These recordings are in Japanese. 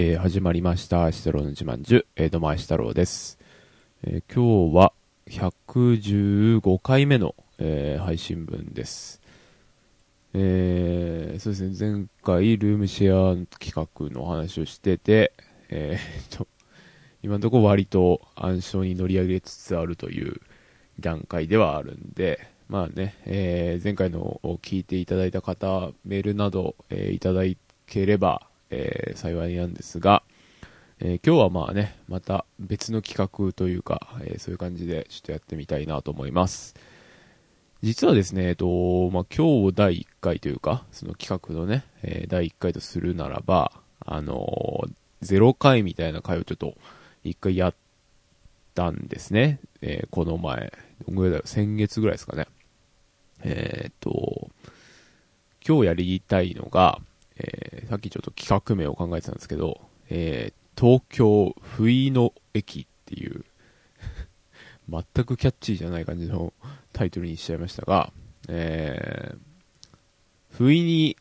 えー、始まりました。アシ太郎の自慢樹、えー、どうもアシ太郎です。えー今日は115回目の、えー配信分です。えーそうですね、前回ルームシェア企画の話をしてて、えーと、今のところ割と暗礁に乗り上げつつあるという段階ではあるんで、まあね、えー前回のを聞いていただいた方、メールなど、えーいただければ、えー幸いなんですが、えー今日はまあね、また別の企画というか、えーそういう感じでちょっとやってみたいなと思います。実はですね、えっと、まあ、今日第1回というか、その企画のね、えー第1回とするならば、あのー、0回みたいな回をちょっと1回やったんですね。えーこの前、どんぐらいだよ、先月ぐらいですかね。えーっと、今日やりたいのが、えーさっきちょっと企画名を考えてたんですけど、えー東京不意の駅っていう、全くキャッチーじゃない感じのタイトルにしちゃいましたが、えー不意に、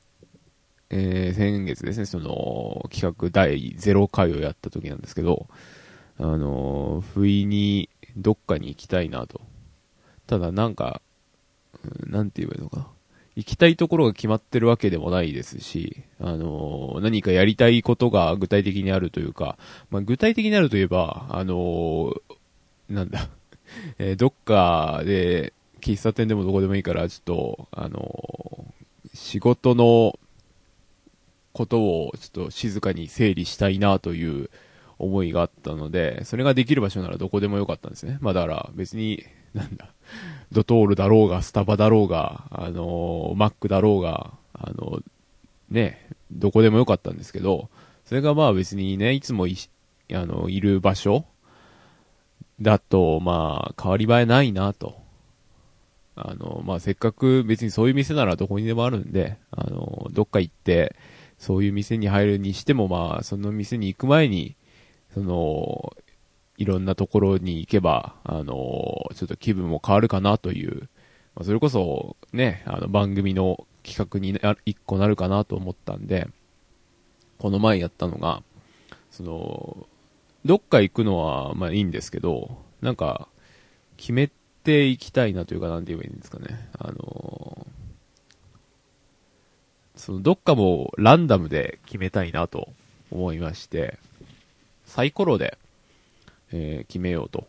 えー先月ですね、その企画第0回をやった時なんですけど、あのー不意にどっかに行きたいなと。ただなんか、なんて言えばいいのか。行きたいところが決まってるわけでもないですし、あの何かやりたいことが具体的にあるというか、まあ、具体的にあるといえば、あのなんだ、えーどっかで、喫茶店でもどこでもいいから、ちょっと、あの仕事のことをちょっと静かに整理したいなという思いがあったので、それができる場所ならどこでもよかったんですね。まあだから別に、なんだ、ドトールだろうが、スタバだろうが、あのーマックだろうが、あのね、どこでもよかったんですけど、それがまあ別にね、いつもい、あの、いる場所だと、まあ、変わり映えないなと。あの、まあ、せっかく別にそういう店ならどこにでもあるんで、あの、どっか行って、そういう店に入るにしても、まあ、その店に行く前に、その、いろんなところに行けば、あの、ちょっと気分も変わるかなという、まあ、それこそ、ね、あの、番組の企画に一個なるかなと思ったんで、この前やったのが、その、どっか行くのは、まあいいんですけど、なんか、決めていきたいなというか、なんて言えばいいんですかね。あのその、どっかもランダムで決めたいなと思いまして、サイコロで、えー決めようと。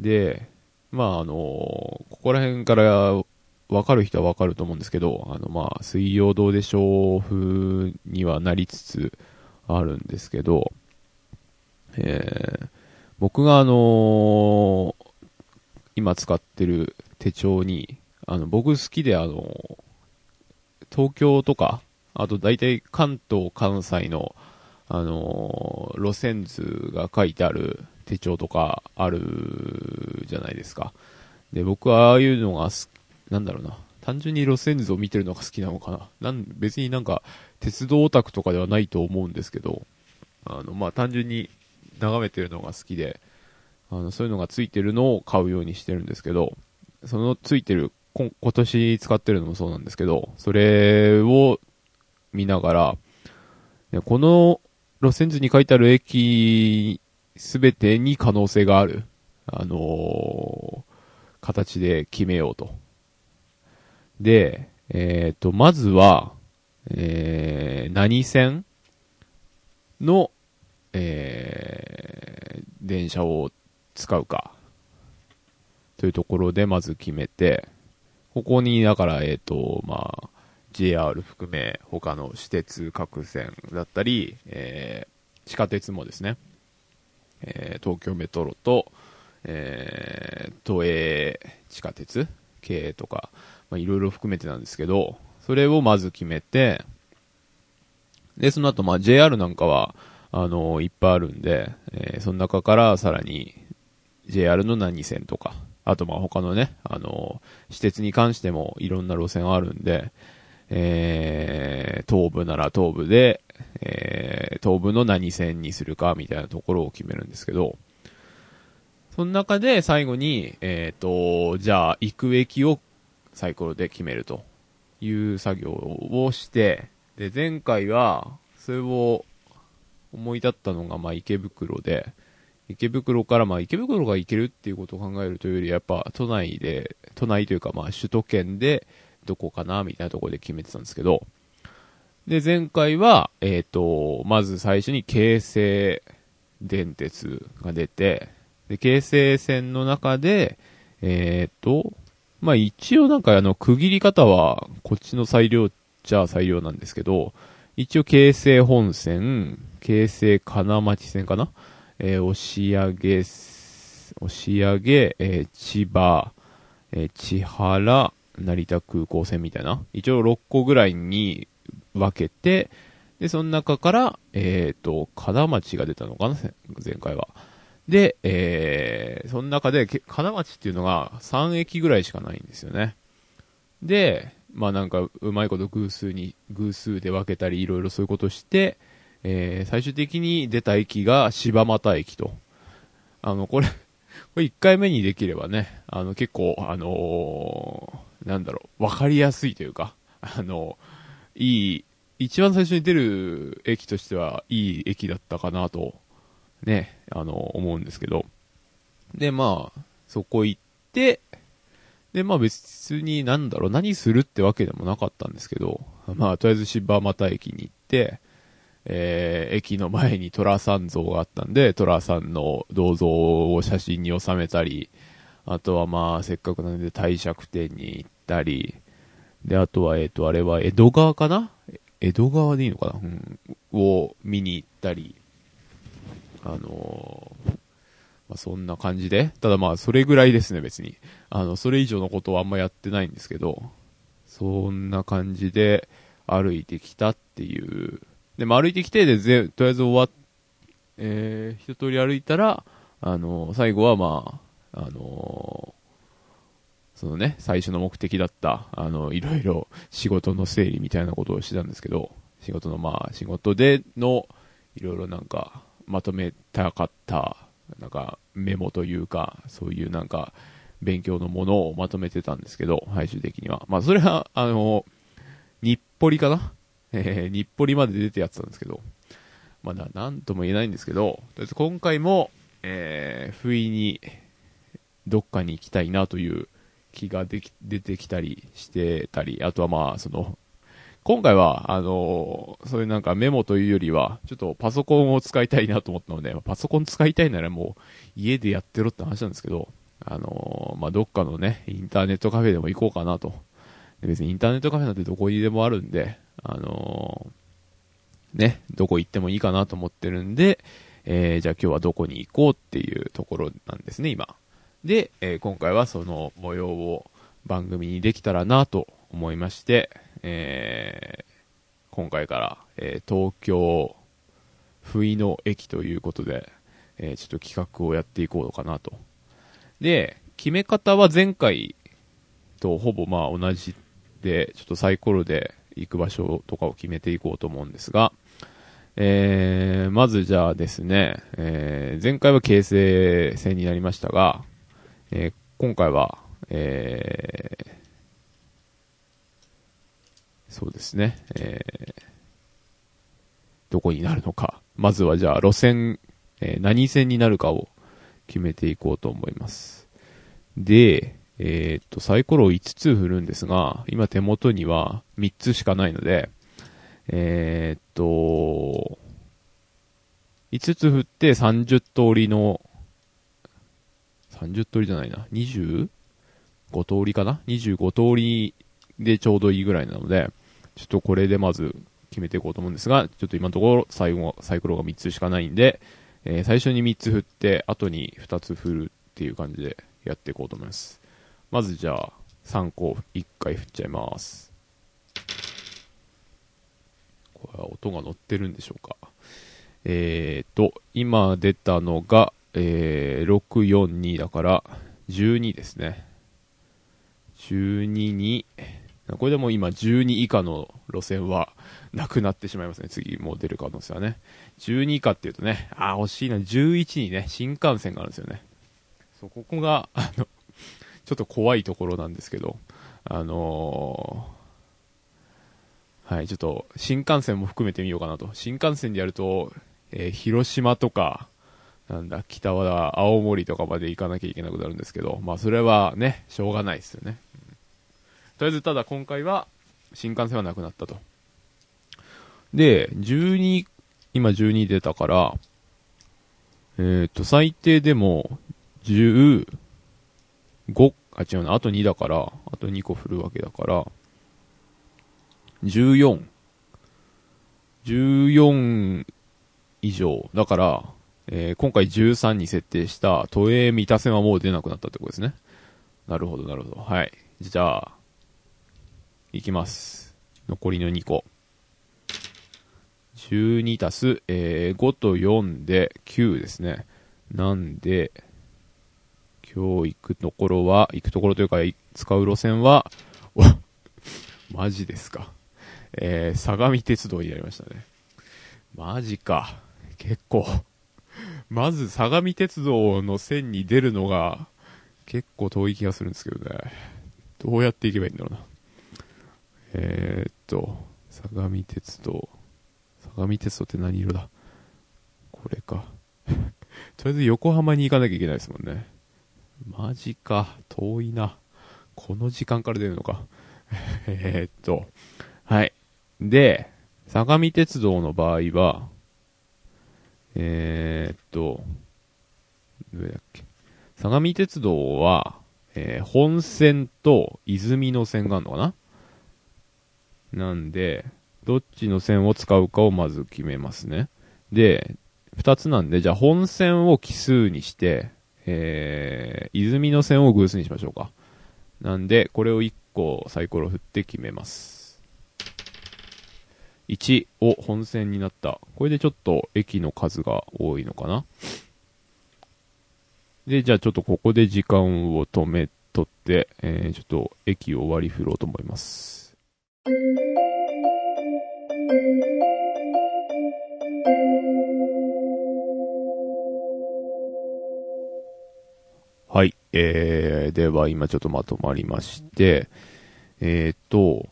で、まああのここら辺からわかる人はわかると思うんですけど、あのまあ、水曜どうでしょう風にはなりつつあるんですけど、えー僕があの今使ってる手帳に、あの、僕好きであの東京とか、あと大体関東、関西の、あの路線図が書いてある手帳とかあるじゃないですか。で、僕はああいうのが、なんだろうな。単純に路線図を見てるのが好きなのかな。なん、別になんか、鉄道オタクとかではないと思うんですけど、あの、まあ、単純に眺めてるのが好きで、あの、そういうのがついてるのを買うようにしてるんですけど、そのついてる、今年使ってるのもそうなんですけど、それを見ながら、この路線図に書いてある駅すべてに可能性がある、あのー形で決めようと。で、えっ、と、まずは、えー、何線の、えー、電車を使うか。というところでまず決めて、ここに、だから、えっ、と、まあ、JR 含め、他の私鉄各線だったり、えー、地下鉄もですね、えー、東京メトロと、えー、都営地下鉄系とか、まあ、いろいろ含めてなんですけど、それをまず決めて、で、その後、まあ、JR なんかは、あのいっぱいあるんで、えーその中からさらに、JR の何線とか、あとまあ他のね、あの私鉄に関してもいろんな路線あるんで、えー、東部なら東部で、えー、東部の何線にするかみたいなところを決めるんですけど、その中で最後に、えっ、と、じゃあ行く駅をサイコロで決めるという作業をして、で、前回は、それを思い立ったのが、まあ、池袋で、池袋から、まあ、池袋が行けるっていうことを考えるというより、やっぱ、都内で、都内というか、まあ、首都圏で、どこかな、みたいなところで決めてたんですけど、で、前回は、えっ、と、まず最初に京成電鉄が出て、で、京成線の中で、えっ、と、まあ、一応なんかあの、区切り方は、こっちの裁量っちゃ裁量なんですけど、一応京成本線、京成金町線かなえー、押上、押上、えー、千葉、えー、千原、成田空港線みたいな、一応6個ぐらいに分けて、で、その中から、えっ、ー、と、金町が出たのかな前回は。で、えー、その中で、金町っていうのが3駅ぐらいしかないんですよね。で、まあなんか、うまいこと偶数に、偶数で分けたり、いろいろそういうことして、えー、最終的に出た駅が柴又駅と。あの、これこれ1回目にできればね、あの、結構、あのー、なんだろう、わかりやすいというか、あの、いい、一番最初に出る駅としては、いい駅だったかなと、ね、あの、思うんですけど。で、まあ、そこ行って、で、まあ別になんだろう、何するってわけでもなかったんですけど、まあとりあえず柴又駅に行って、えー、駅の前に虎さん像があったんで、虎さんの銅像を写真に収めたり、あとはまあ、せっかくなので帝釈天に行ったり、で、あとは、えっ、と、あれは江戸川かな？江戸川でいいのかな？うん。を見に行ったり、あのー、まあ、そんな感じで、ただまあ、それぐらいですね、別に。あの、それ以上のことはあんまやってないんですけど、そんな感じで歩いてきたっていうで、まあ、歩いてきて、で、ぜ、とりあえず終わっ、えー、一通り歩いたら、あのー、最後はまあ、あの、そのね、最初の目的だった、あの、いろいろ仕事の整理みたいなことをしてたんですけど、仕事のまあ、仕事での、いろいろなんか、まとめたかった、なんか、メモというか、そういうなんか、勉強のものをまとめてたんですけど、最終的には。まあ、それは、あの、日暮里かな？えー、日暮里まで出てやってたんですけど、まだなんとも言えないんですけど、とりあえず今回も、えー、不意にどっかに行きたいなという気ができ、出てきたりしてたり、あとはまあ、その、今回は、あのー、そういうなんかメモというよりは、ちょっとパソコンを使いたいなと思ったので、パソコン使いたいならもう家でやってろって話なんですけど、あのー、まあ、どっかのね、インターネットカフェでも行こうかなと。別にインターネットカフェなんてどこにでもあるんで、あのー、ね、どこ行ってもいいかなと思ってるんで、えー、じゃあ今日はどこに行こうっていうところなんですね、今。で、えー、今回はその模様を番組にできたらなと思いまして、えー、今回から、えー、東京、不意の駅ということで、えー、ちょっと企画をやっていこうかなと。で、決め方は前回とほぼまあ同じで、ちょっとサイコロで行く場所とかを決めていこうと思うんですが、えー、まずじゃあですね、えー、前回は形成戦になりましたが、えー、今回は、えー、そうですね、えー、どこになるのか。まずはじゃあ路線、えー、何線になるかを決めていこうと思います。で、えー、っと、サイコロを5つ振るんですが、今手元には3つしかないので、えー、っと、5つ振って30通りの、30通りじゃないな、25通りかな ?25 通りでちょうどいいぐらいなので、ちょっとこれでまず決めていこうと思うんですが、ちょっと今のところ最後、サイコロが3つしかないんで、えー、最初に3つ振って、後に2つ振るっていう感じでやっていこうと思います。まずじゃあ、3個1回振っちゃいます。これは音が乗ってるんでしょうか？えーと、今出たのが、えー、642だから、12ですね。12に、これでも今12以下の路線はなくなってしまいますね。次もう出る可能性はね。12以下っていうとね、あー惜しいな、11にね、新幹線があるんですよね。そう、ここが、あの、ちょっと怖いところなんですけど、あのー、はい、ちょっと、新幹線も含めてみようかなと。新幹線でやると、えー広島とか、なんだ、北は、青森とかまで行かなきゃいけなくなるんですけど、まあそれはね、しょうがないですよね。うんとりあえず、ただ今回は、新幹線はなくなったと。で、12、今12出たから、えっ、と、最低でも、15、あ、違うな、あと2だから、あと2個振るわけだから、14。14以上。だから、えー今回13に設定した都営三田線はもう出なくなったってことですね。なるほど、なるほど。はい。じゃあ、いきます。残りの2個。12足す、えー5と4で9ですね。なんで、今日行くところは、行くところというか、使う路線は、お マジですか。えー、相模鉄道になりましたね。マジか。結構。まず相模鉄道の線に出るのが結構遠い気がするんですけどね。どうやって行けばいいんだろうな。えー、っと、相模鉄道。相模鉄道って何色だ？これか。とりあえず横浜に行かなきゃいけないですもんね。マジか。遠いな。この時間から出るのか。えーっと。はい。で、相模鉄道の場合は、えーっと、どれだっけ？相模鉄道は、えー本線と泉の線があるのかな？なんで、どっちの線を使うかをまず決めますね。で、二つなんで、じゃあ本線を奇数にして、えー、泉の線を偶数にしましょうか。なんで、これを1個サイコロ振って決めます。1を本線になった。これでちょっと駅の数が多いのかなで、じゃあちょっとここで時間を止めとって、えー、ちょっと駅を割り振ろうと思います。はい。えー、では今ちょっとまとまりまして、えー、っと、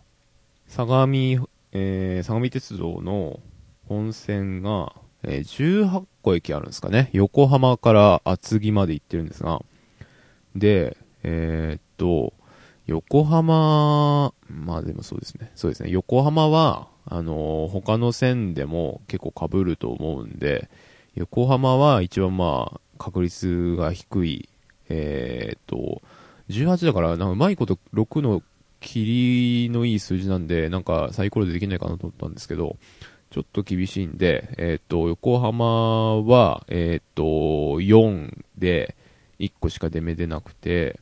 相模、えー、相模鉄道の本線が、えー18個駅あるんですかね。横浜から厚木まで行ってるんですが、で、えーっと、横浜、まあでもそうですね。そうですね。横浜は、あのー他の線でも結構被ると思うんで、横浜は一番まあ、確率が低い、えーっと、18だから、なんかうまいこと6の切りのいい数字なんで、なんかサイコロでできないかなと思ったんですけど、ちょっと厳しいんで、えーっと、横浜は、えーっと、4で1個しか出目出なくて、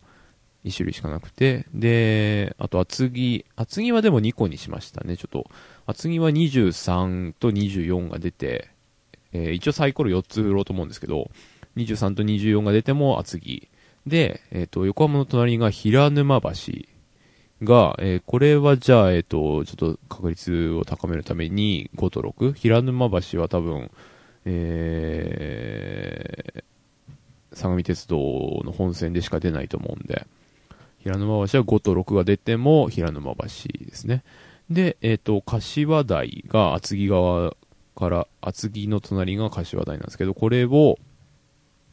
1種類しかなくて、で、あと厚木、厚木はでも2個にしましたね、ちょっと。厚木は23と24が出て、えー一応サイコロ4つ売ろうと思うんですけど、23と24が出ても厚木。で、えっ、と、横浜の隣が平沼橋が、えーこれはじゃあ、えっ、と、ちょっと確率を高めるために5と6。平沼橋は多分、えー、相模鉄道の本線でしか出ないと思うんで、平沼橋は5と6が出ても平沼橋ですね。で、えっ、と、柏台が厚木側から、厚木の隣が柏台なんですけど、これを、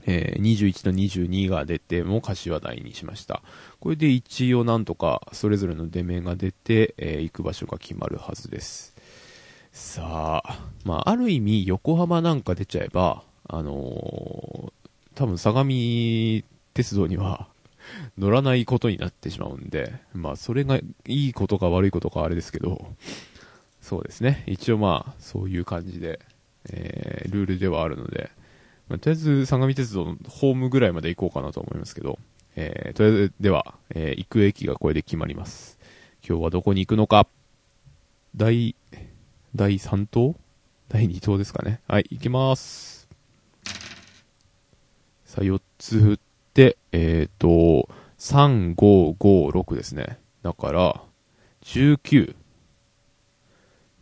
えー21と22が出ても柏台にしました。これで一応なんとかそれぞれの出目が出て、えー行く場所が決まるはずです。さあ、まあ、ある意味横浜なんか出ちゃえば、あのー多分相模鉄道には乗らないことになってしまうんで、まあ、それがいいことか悪いことかあれですけど、そうですね。一応まあ、そういう感じで、えールールではあるので、まあ、とりあえず相模鉄道のホームぐらいまで行こうかなと思いますけど、えーとりあえず、では、えー行く駅がこれで決まります。今日はどこに行くのか、第、第3島？第2島ですかね。はい、行きます。さあ、4つ振って、えっ、と、3、5、5、6ですね。だから、19。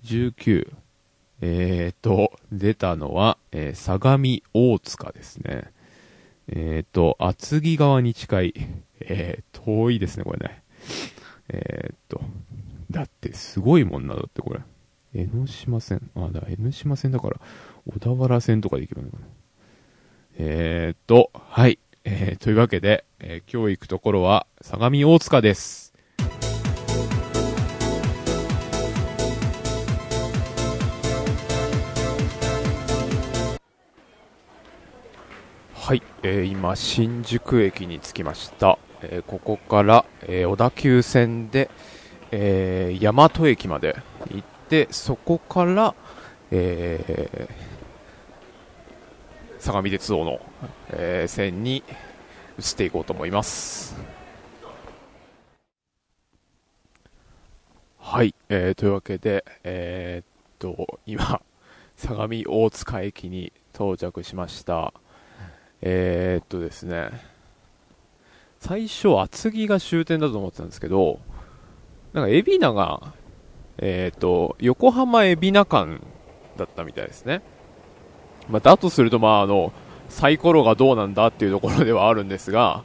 19。えっ、と、出たのは、えー相模大塚ですね。えっ、と、厚木側に近い、えー遠いですね、これね。えっ、と、だってすごいもんな、だってこれ。江ノ島線。あ、だ、江ノ島線だから、小田原線とかで行けばいいのかな。えー、っと、はい。え、というわけで、え、今日行くところは、相模大塚です。はい、えー、今、新宿駅に着きました。えー、ここから、えー、小田急線で、えー、大和駅まで行って、そこから、えー、相模鉄道の、えー、線に移っていこうと思います。はい、えー、というわけで、えー、っと、今、相模大塚駅に到着しました。えー、っとですね、最初厚木が終点だと思ってたんですけど、なんか、海老名が、えっ、と、横浜海老名間だったみたいですね。まあ、だとすると、まあ、あの、サイコロがどうなんだっていうところではあるんですが、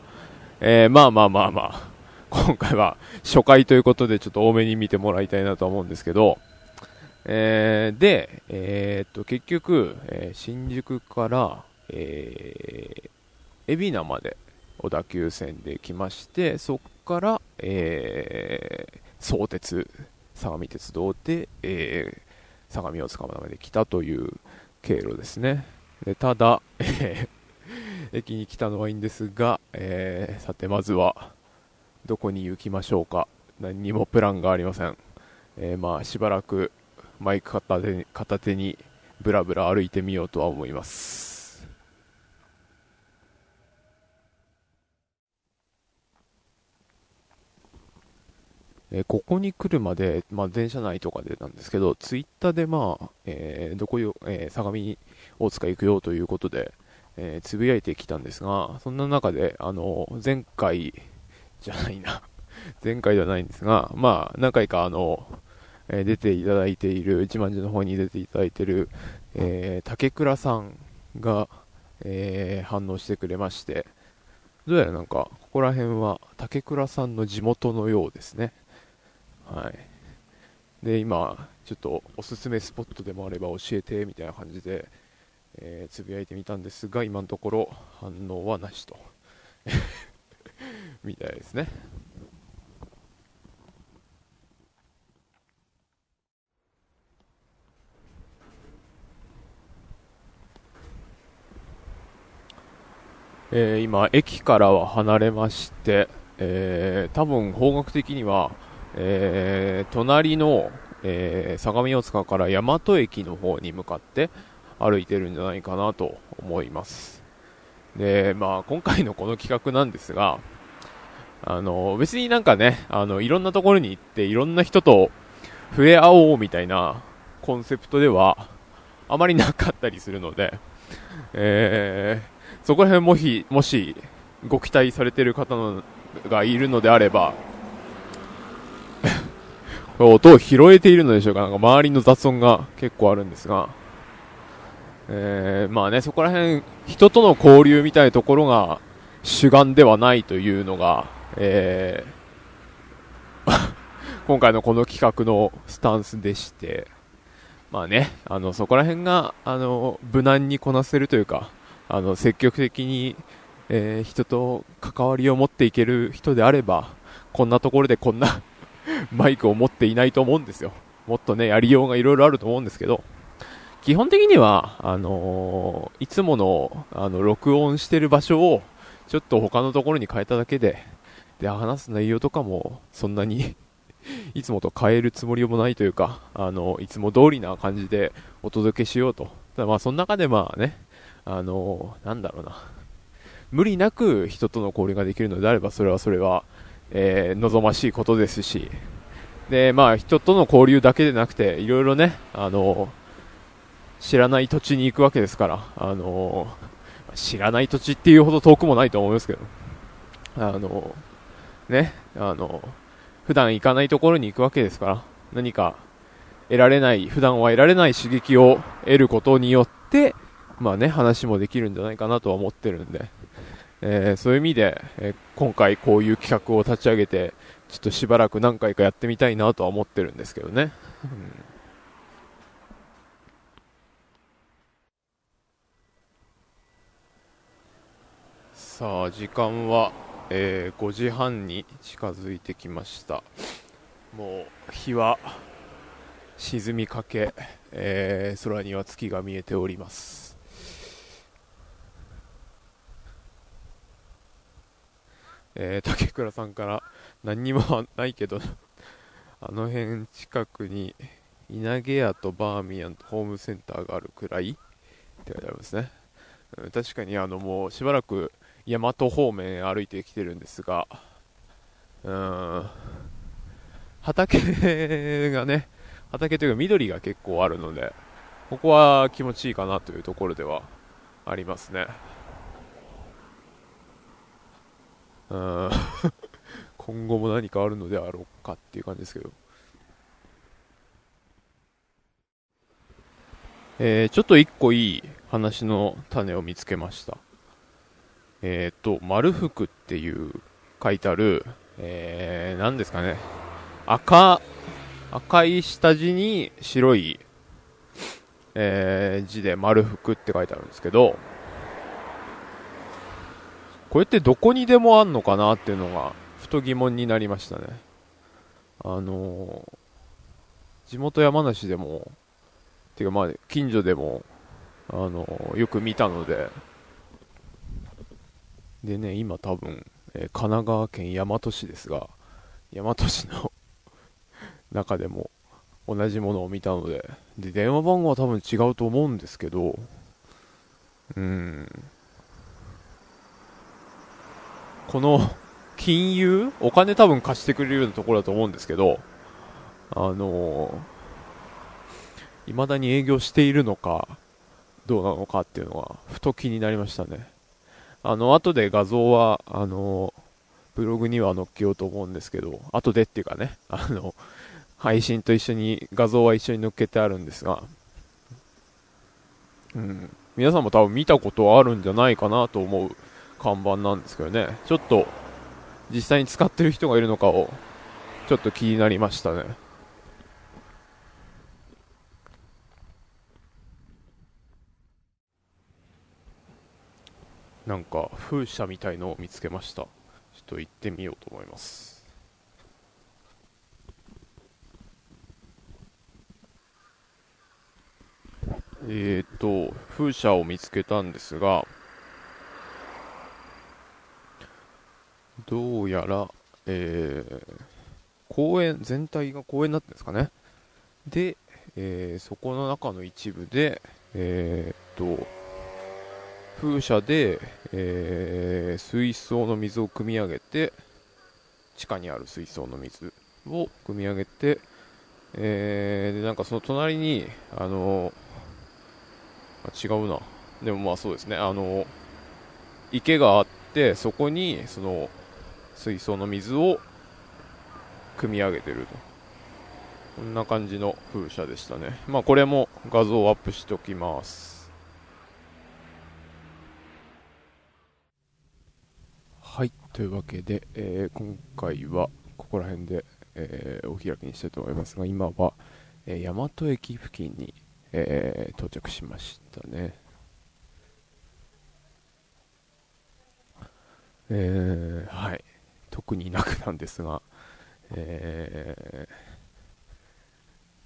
えー、まあまあまあまあ、今回は初回ということでちょっと多めに見てもらいたいなと思うんですけど、えー、で、えー、っと、結局、えー、新宿から、えー、海老名まで小田急線で来まして、そこから、えー、相鉄、相模鉄道で、えー、相模大塚まで来たという経路ですね。でただ、えー、駅に来たのはいいんですが、えー、さてまずは、どこに行きましょうか。何にもプランがありません。えー、まあ、しばらくマイク片手に片手にブラブラ歩いてみようとは思います。えー、ここに来るまで、まあ、電車内とかでなんですけど、ツイッターでまあ、えー、どこよ、えー、相模大塚行くよということで、えつぶやいてきたんですが、そんな中で、あの、前回、じゃないな 前回ではないんですが、まあ、何回かあの、え出ていただいている、自慢寺の方に出ていただいている、え竹倉さんが、え反応してくれまして、どうやらなんか、ここら辺は竹倉さんの地元のようですね。はい。で、今、ちょっとおすすめスポットでもあれば教えて、みたいな感じで、えー、つぶやいてみたんですが、今のところ反応はなしと。みたいですね。えー、今、駅からは離れまして、えー、多分方角的には、えー、隣の、えー、相模大塚から大和駅の方に向かって歩いてるんじゃないかなと思います。で、まあ、今回のこの企画なんですが、あの、別になんかね、あの、いろんなところに行って、いろんな人と触れ合おうみたいなコンセプトでは、あまりなかったりするので、えー、そこら辺もし、もし、ご期待されてる方のがいるのであれば、音を拾えているのでしょうか。なんか周りの雑音が結構あるんですが、えー、まあね、そこら辺、人との交流みたいなところが主眼ではないというのが、えー、今回のこの企画のスタンスでして、まあね、あの、そこら辺が、あの、無難にこなせるというか、あの、積極的に、えー、人と関わりを持っていける人であれば、こんなところでこんな マイクを持っていないと思うんですよ。もっとね、やりようがいろいろあると思うんですけど、基本的には、あのー、いつもの、あの、録音してる場所を、ちょっと他のところに変えただけで、で、話す内容とかも、そんなに いつもと変えるつもりもないというか、あの、いつも通りな感じでお届けしようと。ただまあ、その中でまあね、あのー、なんだろうな。無理なく人との交流ができるのであれば、それはそれは、えー、望ましいことですし、で、まあ、人との交流だけでなくて、いろいろね、あの、知らない土地に行くわけですから、あの、知らない土地っていうほど遠くもないと思いますけど、あの、ね、あの、普段行かないところに行くわけですから、何か得られない、普段は得られない刺激を得ることによって、まあね、話もできるんじゃないかなとは思ってるんで、えー、そういう意味で、えー、今回こういう企画を立ち上げて、ちょっとしばらく何回かやってみたいなとは思ってるんですけどね。うんさあ、時間は、えー、5時半に近づいてきました。もう、日は沈みかけ、えー、空には月が見えております。えー、竹倉さんから何にもないけど、あの辺近くに稲毛屋とバーミヤンとホームセンターがあるくらいって書いてありますね。うん確かにあのもうしばらく大和方面歩いてきてるんですが、うん、畑がね、畑というか緑が結構あるので、ここは気持ちいいかなというところではありますね。うん、今後も何かあるのであろうかっていう感じですけど。えー、ちょっと一個いい話の種を見つけました。えっ、ー、と、丸福っていう書いてある、えー、何ですかね。赤、赤い下地に白い、えー、字で丸福って書いてあるんですけど、これってどこにでもあんのかなっていうのが、ふと疑問になりましたね。あのー、地元山梨でも、ていうかまあ、近所でも、あのー、よく見たので、でね、今多分、えー、神奈川県大和市ですが、大和市の 中でも同じものを見たので、で、電話番号は多分違うと思うんですけど、うん。この、金融お金多分貸してくれるようなところだと思うんですけど、あのー、未だに営業しているのか、どうなのかっていうのが、ふと気になりましたね。あの、後で画像は、あの、ブログには載っけようと思うんですけど、後でっていうかね、あの、配信と一緒に、画像は一緒に載っけてあるんですが、うん、皆さんも多分見たことあるんじゃないかなと思う看板なんですけどね、ちょっと、実際に使ってる人がいるのかを、ちょっと気になりましたね。なんか風車みたいのを見つけました。ちょっと行ってみようと思います。えっ、ー、と風車を見つけたんですがどうやら、えー、公園全体が公園になってるんですかねで、えー、そこの中の一部でえっ、と風車で、えー、水槽の水を汲み上げて、地下にある水槽の水を汲み上げて、えー、で、なんかその隣に、あのあ、違うな。でもまあそうですね、あの池があって、そこに、その、水槽の水を汲み上げてると。こんな感じの風車でしたね。まあこれも画像をアップしておきます。はい。というわけで、えー、今回はここら辺で、えー、お開きにしたいと思いますが、今は、えー、大和駅付近に、え到着しましたね。えーはい。特になくなんですが、え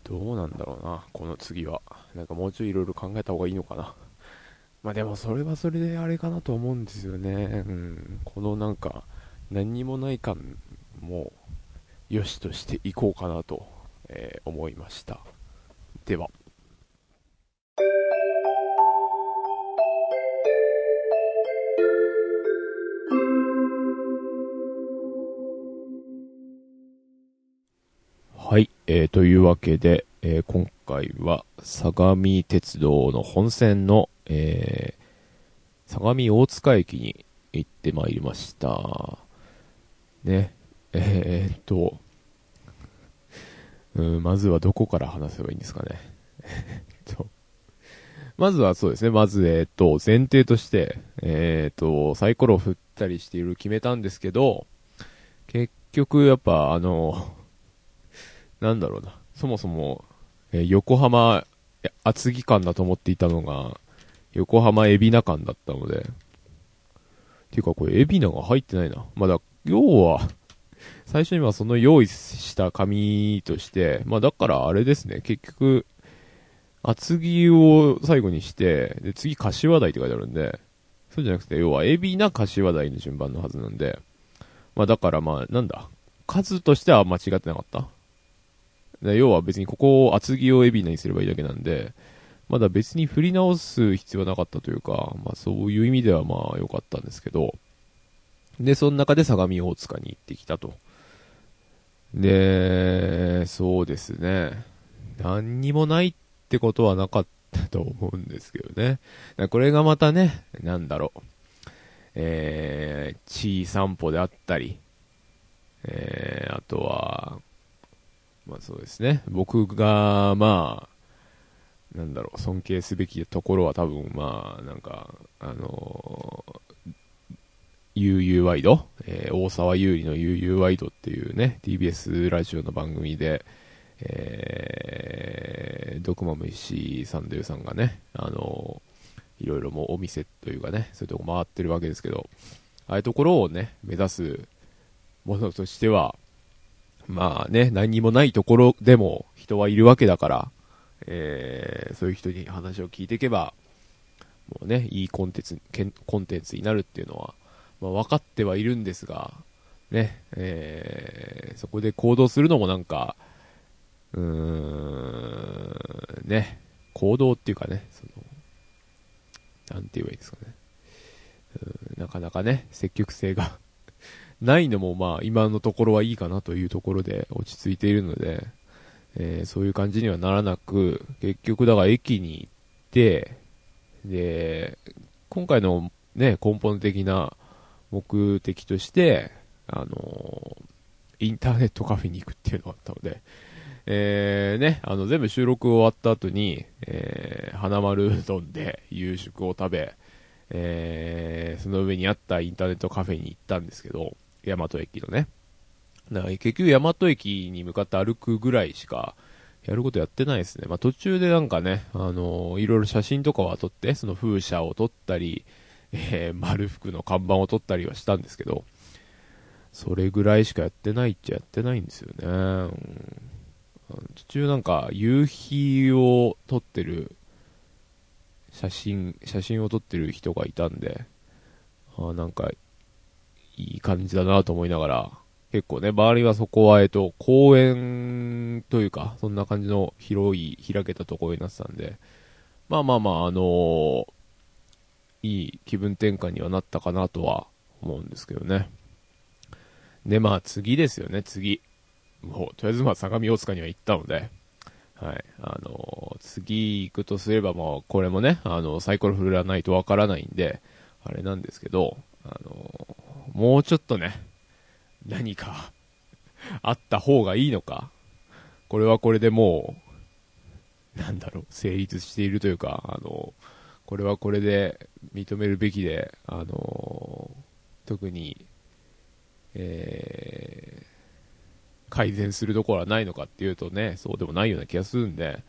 どうなんだろうな、この次は。なんかもうちょいいろいろ考えた方がいいのかな。まあでもそれはそれであれかなと思うんですよね。うん。このなんか、何にもない感も、良しとしていこうかなと、えー、思いました。では。はい、えー、というわけで、えー、今回は相模鉄道の本線のえー、相模大塚駅に行ってまいりました。ね、えー、っと、うん、まずはどこから話せばいいんですかね。と、まずはそうですね、まず、え、っと、前提として、えー、っと、サイコロを振ったりしていろいろ決めたんですけど、結局やっぱあの、なんだろうな、そもそも、えー横浜、厚木間だと思っていたのが、横浜海老名間だったので、ていうかこれ海老名が入ってないな。まだ、要は、最初にはその用意した紙として、まあだからあれですね、結局、厚木を最後にして、で、次柏台って書いてあるんで、そうじゃなくて、要は海老名柏台の順番のはずなんで、まあだからまあ、なんだ、数としては間違ってなかった。で要は別にここを厚木を海老名にすればいいだけなんで、まだ別に振り直す必要はなかったというか、まあそういう意味ではまあ良かったんですけど、で、その中で相模大塚に行ってきたと。で、そうですね。何にもないってことはなかったと思うんですけどね。これがまたね、なんだろう。えー、地位散歩であったり、えー、あとは、まあそうですね。僕が、まあ、なんだろう、尊敬すべきところは多分、まあ、なんか、あのー、悠々ワイド、えー大沢優里の悠々ワイドっていうね、TBS ラジオの番組で、えー、ドクマムシサンデーさんがね、あのーいろいろもうお店というかね、そういうとこ回ってるわけですけど、ああいうところをね、目指すものとしては、まあね、何にもないところでも人はいるわけだから、えー、そういう人に話を聞いていけば、もうね、いいコンテンツ、コンテンツになるっていうのは、まあ分かってはいるんですが、ね、えー、そこで行動するのもなんか、うーん、ね、行動っていうかね、その、なんて言えばいいですかね。なかなかね、積極性がないのもまあ今のところはいいかなというところで落ち着いているので、えーそういう感じにはならなく、結局だから駅に行って、で、今回のね、根本的な目的として、あのインターネットカフェに行くっていうのがあったので、えー、ね、あの、全部収録終わった後に、えー、花丸うどんで夕食を食べ、えー、その上にあったインターネットカフェに行ったんですけど、大和駅のね。だから結局大和駅に向かって歩くぐらいしか、やることやってないですね。まあ途中でなんかね、あのーいろいろ写真とかは撮って、その風車を撮ったり、えー、丸福の看板を撮ったりはしたんですけど、それぐらいしかやってないっちゃやってないんですよね。うん途中なんか夕日を撮ってる写真、写真を撮ってる人がいたんで、あなんかいい感じだなと思いながら、結構ね、周りはそこは、えっと、公園というか、そんな感じの広い、開けたところになってたんで、まあまあまあ、あのーいい気分転換にはなったかなとは思うんですけどね。で、まあ次ですよね、次。もう、とりあえずまあ相模大塚には行ったので、はい。あのー次行くとすればもう、これもね、あの、サイコロ振らないとわからないんで、あれなんですけど、あのーもうちょっとね、何かあった方がいいのか、これはこれでもう、なんだろう、成立しているというか、あの、これはこれで認めるべきで、あの、特に、えー改善するところはないのかっていうとね、そうでもないような気がするんで、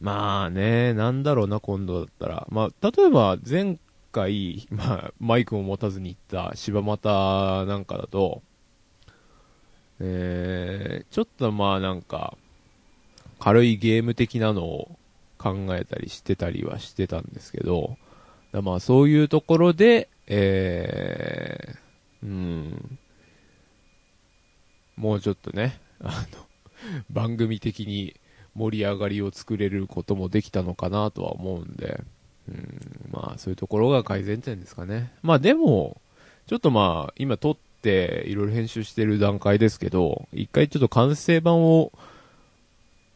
まあね、なんだろうな、今度だったら。まあ、例えば前回、まあ、マイクも持たずに行った柴又なんかだと、えー、ちょっとまあなんか、軽いゲーム的なのを考えたりしてたりはしてたんですけど、まあそういうところで、えー、うん、もうちょっとね、あの、番組的に盛り上がりを作れることもできたのかなとは思うんで、うん、まあそういうところが改善点ですかね。まあでも、ちょっとまあ今撮っていろいろ編集してる段階ですけど、一回ちょっと完成版を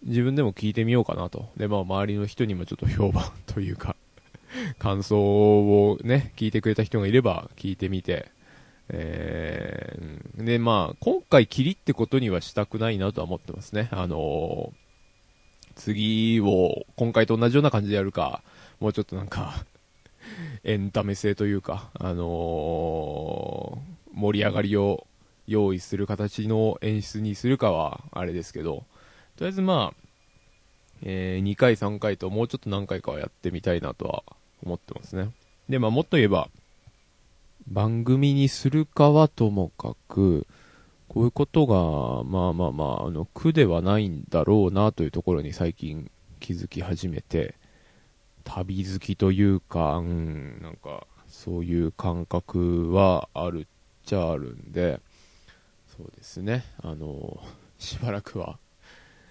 自分でも聞いてみようかなと。でまあ周りの人にもちょっと評判というか、感想をね、聞いてくれた人がいれば聞いてみて、えー、で、まあ、今回切りってことにはしたくないなとは思ってますね。あのー次を今回と同じような感じでやるか、もうちょっとなんか、エンタメ性というか、あのー盛り上がりを用意する形の演出にするかは、あれですけど、とりあえずまあ、えー、2回3回ともうちょっと何回かはやってみたいなとは思ってますね。で、まあもっと言えば、番組にするかはともかく、こういうことが、まあまあまあ、あの、苦ではないんだろうなというところに最近気づき始めて、旅好きというか、うん、なんか、そういう感覚はあるっちゃあるんで、そうですね、あの、しばらくは、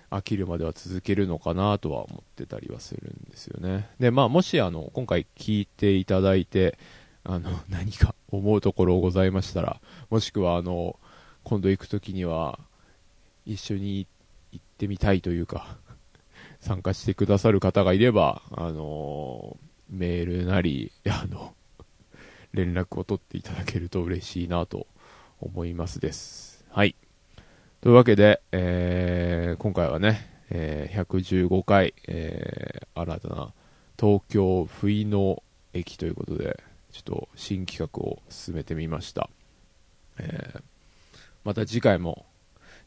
飽きるまでは続けるのかなとは思ってたりはするんですよね。で、まあ、もしあの、今回聞いていただいて、あの、何か思うところございましたら、もしくはあの、今度行くときには、一緒に行ってみたいというか、参加してくださる方がいれば、あのメールなり、あの、連絡を取っていただけると嬉しいなと思いますです。はい。というわけで、えー、今回はね、えー、115回、えー、新たな東京不意の駅ということで、ちょっと新企画を進めてみました。えー、また次回も、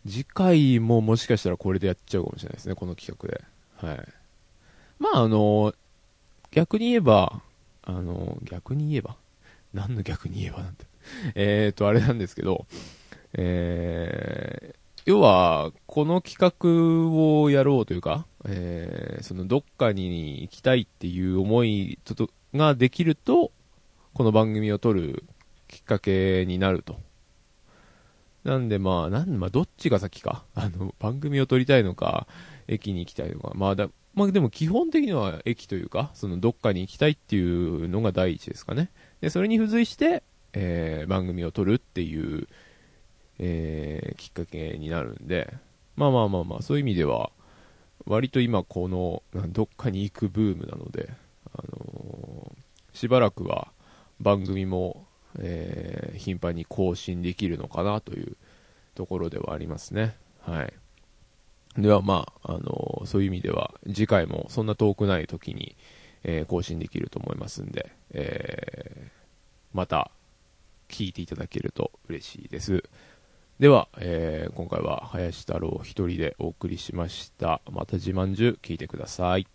次回ももしかしたらこれでやっちゃうかもしれないですね、この企画で。はい。まあ、あの、逆に言えば、あの、逆に言えば？何の逆に言えばなんて。えーと、あれなんですけど、えー、要は、この企画をやろうというか、えー、そのどっかに行きたいっていう思いととができると、この番組を撮るきっかけになると。なんでまあ、なん、まあ、どっちが先か？あの、番組を撮りたいのか、駅に行きたいのか。まあだ、まあでも基本的には駅というか、そのどっかに行きたいっていうのが第一ですかね。で、それに付随して、えー、番組を撮るっていう、えー、きっかけになるんで、まあまあまあまあ、そういう意味では、割と今この、どっかに行くブームなので、あのー、しばらくは番組も、えー、頻繁に更新できるのかなというところではありますね。はい。では、まあ、あの、そういう意味では、次回もそんな遠くない時に、えー、更新できると思いますんで、えー、また、聞いていただけると嬉しいです。では、えー、今回は林太郎一人でお送りしました。また自慢中聞いてください。